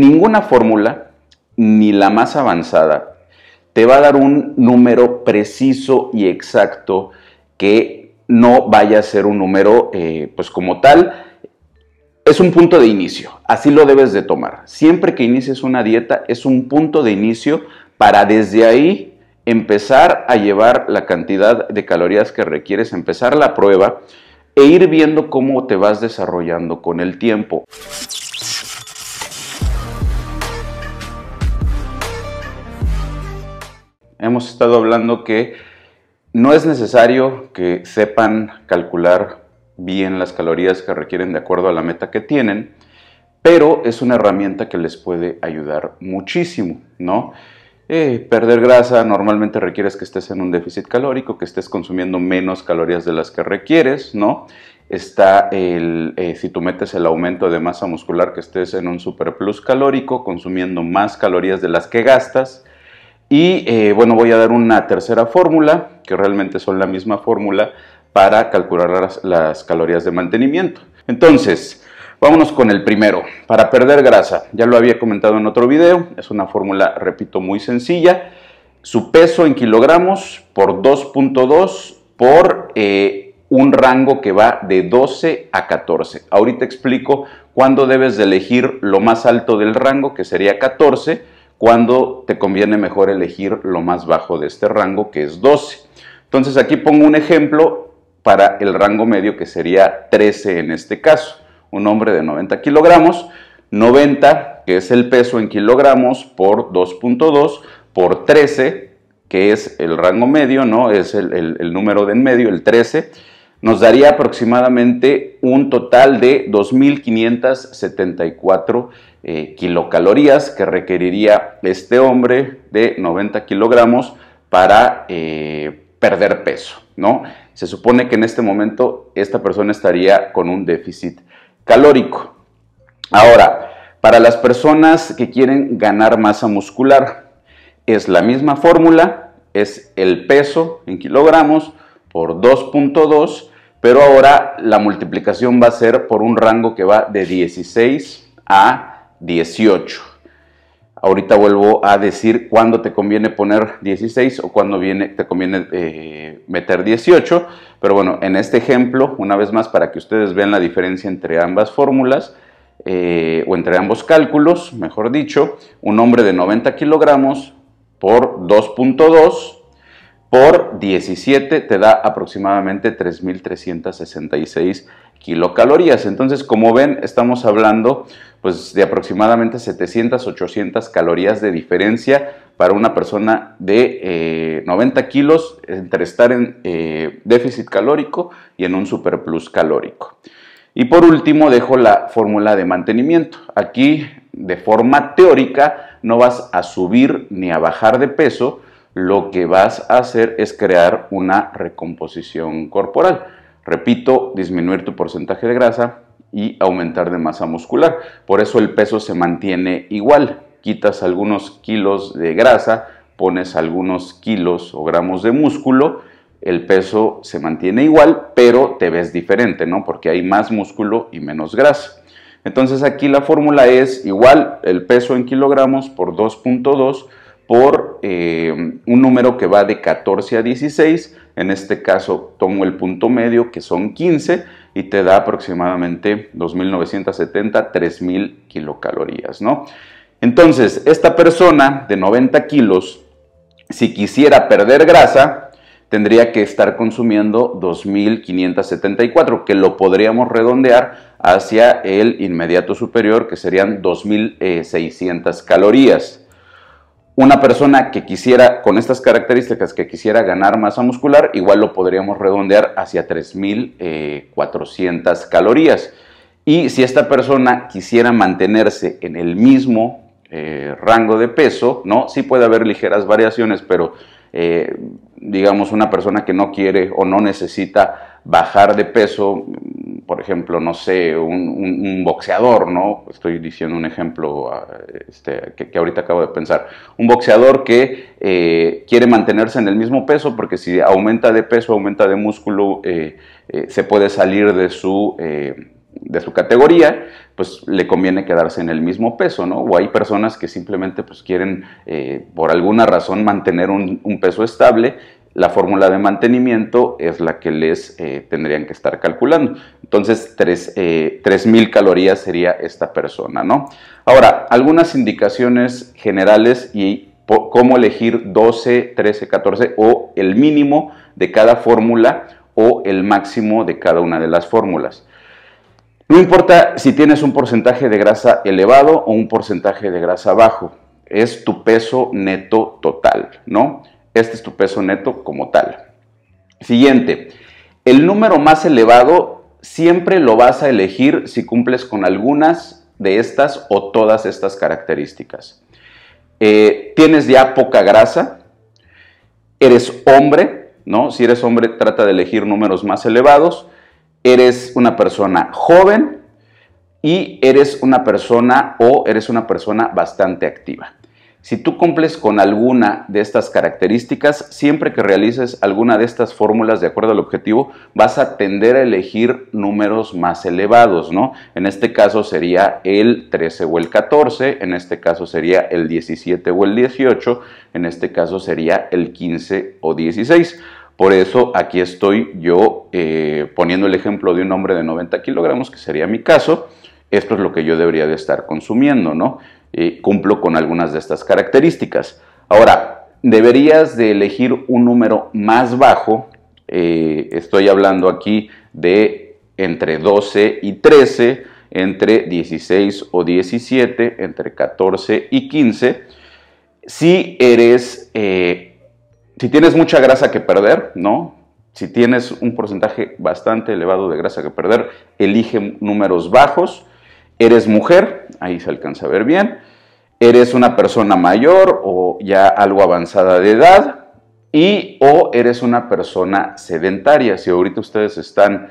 ninguna fórmula, ni la más avanzada, te va a dar un número preciso y exacto que no vaya a ser un número, eh, pues como tal, es un punto de inicio, así lo debes de tomar. Siempre que inicies una dieta es un punto de inicio para desde ahí empezar a llevar la cantidad de calorías que requieres, empezar la prueba e ir viendo cómo te vas desarrollando con el tiempo. Hemos estado hablando que no es necesario que sepan calcular bien las calorías que requieren de acuerdo a la meta que tienen, pero es una herramienta que les puede ayudar muchísimo, ¿no? Eh, perder grasa normalmente requieres que estés en un déficit calórico, que estés consumiendo menos calorías de las que requieres, ¿no? Está el, eh, si tú metes el aumento de masa muscular, que estés en un superplus calórico, consumiendo más calorías de las que gastas. Y eh, bueno, voy a dar una tercera fórmula, que realmente son la misma fórmula, para calcular las, calorías de mantenimiento. Entonces, vámonos con el primero. Para perder grasa, ya lo había comentado en otro video, es una fórmula, repito, muy sencilla. Su peso en kilogramos por 2.2 por eh, un rango que va de 12 a 14. Ahorita explico cuándo debes de elegir lo más alto del rango, que sería 14, cuando te conviene mejor elegir lo más bajo de este rango, que es 12. Entonces aquí pongo un ejemplo para el rango medio que sería 13 en este caso. Un hombre de 90 kilogramos, 90 que es el peso en kilogramos por 2.2 por 13 que es el rango medio, ¿no? Es el, número de en medio, el 13, nos daría aproximadamente un total de 2.574 eh, kilocalorías que requeriría este hombre de 90 kilogramos para eh, perder peso, ¿no? Se supone que en este momento esta persona estaría con un déficit calórico. Ahora, para las personas que quieren ganar masa muscular, es la misma fórmula, es el peso en kilogramos por 2.2, pero ahora la multiplicación va a ser por un rango que va de 16 a 18. Ahorita vuelvo a decir cuándo te conviene poner 16 o cuándo viene, te conviene eh, meter 18. Pero bueno, en este ejemplo, una vez más para que ustedes vean la diferencia entre ambas fórmulas eh, o entre ambos cálculos, mejor dicho, un hombre de 90 kilogramos por 2.2 por 17 te da aproximadamente 3.366 kilocalorías. Entonces, como ven, estamos hablando pues, de aproximadamente 700, 800 calorías de diferencia para una persona de 90 eh, kilos entre estar en eh, déficit calórico y en un superplus calórico. Y por último, dejo la fórmula de mantenimiento. Aquí, de forma teórica, no vas a subir ni a bajar de peso, lo que vas a hacer es crear una recomposición corporal. Repito, disminuir tu porcentaje de grasa y aumentar de masa muscular. Por eso el peso se mantiene igual. Quitas algunos kilos de grasa, pones algunos kilos o gramos de músculo, el peso se mantiene igual, pero te ves diferente, ¿no? Porque hay más músculo y menos grasa. Entonces aquí la fórmula es igual el peso en kilogramos por 2.2 por eh, un número que va de 14 a 16. En este caso tomo el punto medio que son 15 y te da aproximadamente 2.970, 3.000 kilocalorías, ¿no? Entonces, esta persona de 90 kilos, si quisiera perder grasa, tendría que estar consumiendo 2.574, que lo podríamos redondear hacia el inmediato superior, que serían 2.600 calorías. Una persona que quisiera, con estas características, que quisiera ganar masa muscular, igual lo podríamos redondear hacia 3.400 eh, calorías. Y si esta persona quisiera mantenerse en el mismo eh, rango de peso, ¿no? Sí puede haber ligeras variaciones, pero eh, digamos una persona que no quiere o no necesita bajar de peso, por ejemplo, no sé, un, boxeador, ¿no? Estoy diciendo un ejemplo ah, este, que, ahorita acabo de pensar. Un boxeador que eh, quiere mantenerse en el mismo peso porque si aumenta de peso, aumenta de músculo, eh, eh, se puede salir de su de su categoría, pues le conviene quedarse en el mismo peso, ¿no? O hay personas que simplemente pues quieren por alguna razón mantener un, peso estable la fórmula de mantenimiento es la que les eh, tendrían que estar calculando. Entonces, 3.000 eh, calorías sería esta persona, ¿no? Ahora, algunas indicaciones generales y cómo elegir 12, 13, 14 o el mínimo de cada fórmula o el máximo de cada una de las fórmulas. No importa si tienes un porcentaje de grasa elevado o un porcentaje de grasa bajo, es tu peso neto total, ¿no? Este es tu peso neto como tal. Siguiente, el número más elevado siempre lo vas a elegir si cumples con algunas de estas o todas estas características. Eh, tienes ya poca grasa, eres hombre, ¿no? Si eres hombre, trata de elegir números más elevados eres una persona joven y eres una persona o eres una persona bastante activa. Si tú cumples con alguna de estas características, siempre que realices alguna de estas fórmulas de acuerdo al objetivo, vas a tender a elegir números más elevados, ¿no? En este caso sería el 13 o el 14, en este caso sería el 17 o el 18, en este caso sería el 15 o 16. Por eso aquí estoy yo eh, poniendo el ejemplo de un hombre de 90 kilogramos, que sería mi caso. Esto es lo que yo debería de estar consumiendo, ¿no? Cumplo con algunas de estas características. Ahora, deberías de elegir un número más bajo. Eh, estoy hablando aquí de entre 12 y 13, entre 16 o 17, entre 14 y 15. Si eres eh, si tienes mucha grasa que perder, ¿no? Si tienes un porcentaje bastante elevado de grasa que perder, elige números bajos. Eres mujer, ahí se alcanza a ver bien. Eres una persona mayor o ya algo avanzada de edad. Y o eres una persona sedentaria. Si ahorita ustedes están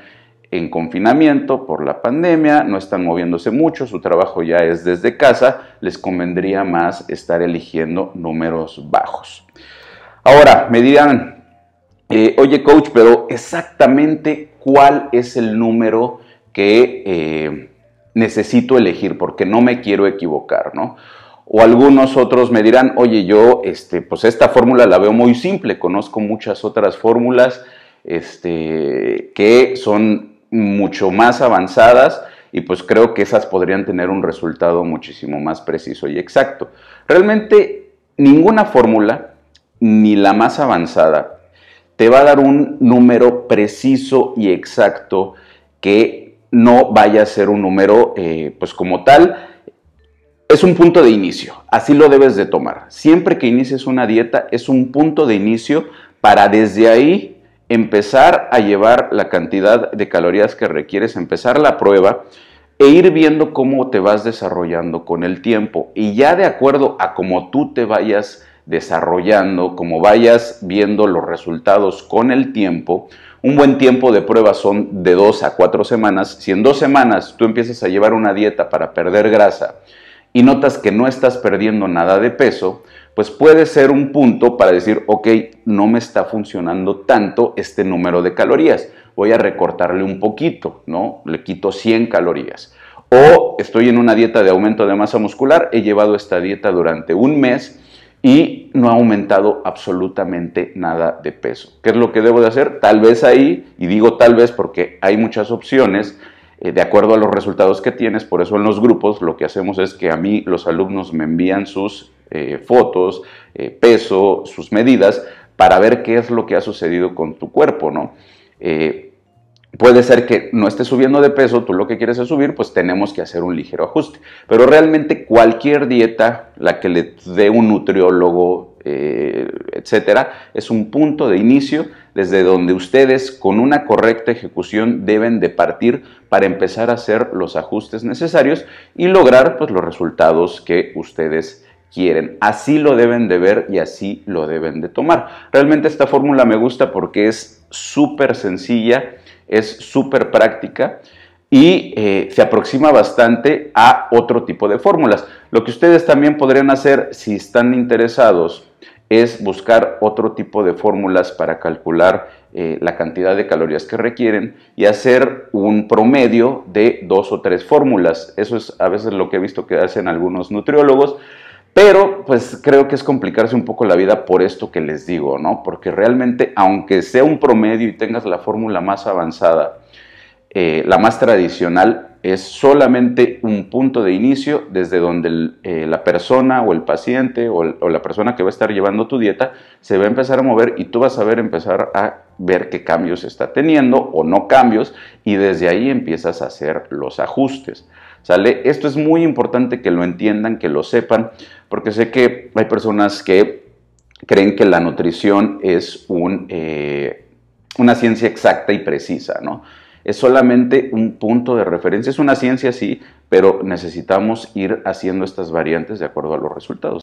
en confinamiento por la pandemia, no están moviéndose mucho, su trabajo ya es desde casa, les convendría más estar eligiendo números bajos. Ahora, me dirán, eh, oye coach, pero exactamente cuál es el número que eh, necesito elegir porque no me quiero equivocar, ¿no? O algunos otros me dirán, oye, yo, este, pues esta fórmula la veo muy simple, conozco muchas otras fórmulas este, que son mucho más avanzadas y pues creo que esas podrían tener un resultado muchísimo más preciso y exacto. Realmente ninguna fórmula ni la más avanzada te va a dar un número preciso y exacto que no vaya a ser un número, eh, pues como tal, es un punto de inicio, así lo debes de tomar. Siempre que inicies una dieta es un punto de inicio para desde ahí empezar a llevar la cantidad de calorías que requieres, empezar la prueba e ir viendo cómo te vas desarrollando con el tiempo. Y ya de acuerdo a cómo tú te vayas desarrollando, como vayas viendo los resultados con el tiempo, un buen tiempo de prueba son de dos a cuatro semanas. Si en dos semanas tú empiezas a llevar una dieta para perder grasa y notas que no estás perdiendo nada de peso, pues puede ser un punto para decir, ok, no me está funcionando tanto este número de calorías, voy a recortarle un poquito, ¿no? Le quito 100 calorías. O estoy en una dieta de aumento de masa muscular, he llevado esta dieta durante un mes y no ha aumentado absolutamente nada de peso. ¿Qué es lo que debo de hacer? Tal vez ahí, y digo tal vez porque hay muchas opciones, eh, de acuerdo a los resultados que tienes, por eso en los grupos lo que hacemos es que a mí los alumnos me envían sus eh, fotos, eh, peso, sus medidas, para ver qué es lo que ha sucedido con tu cuerpo, ¿no? Puede ser que no esté subiendo de peso, tú lo que quieres es subir, pues tenemos que hacer un ligero ajuste. Pero realmente cualquier dieta, la que le dé un nutriólogo, eh, etcétera, es un punto de inicio desde donde ustedes con una correcta ejecución deben de partir para empezar a hacer los ajustes necesarios y lograr pues, los resultados que ustedes quieren. Así lo deben de ver y así lo deben de tomar. Realmente esta fórmula me gusta porque es súper sencilla es súper práctica y eh, se aproxima bastante a otro tipo de fórmulas. Lo que ustedes también podrían hacer si están interesados es buscar otro tipo de fórmulas para calcular eh, la cantidad de calorías que requieren y hacer un promedio de dos o tres fórmulas. Eso es a veces lo que he visto que hacen algunos nutriólogos. Pero pues creo que es complicarse un poco la vida por esto que les digo, ¿no? Porque realmente, aunque sea un promedio y tengas la fórmula más avanzada, eh, la más tradicional, es solamente un punto de inicio desde donde eh, la persona o el paciente o, o, la persona que va a estar llevando tu dieta se va a empezar a mover y tú vas a ver empezar a ver qué cambios está teniendo o no cambios y desde ahí empiezas a hacer los ajustes. ¿Sale? Esto es muy importante que lo entiendan, que lo sepan, porque sé que hay personas que creen que la nutrición es un, eh, una ciencia exacta y precisa, ¿no? es solamente un punto de referencia. Es una ciencia, sí, pero necesitamos ir haciendo estas variantes de acuerdo a los resultados.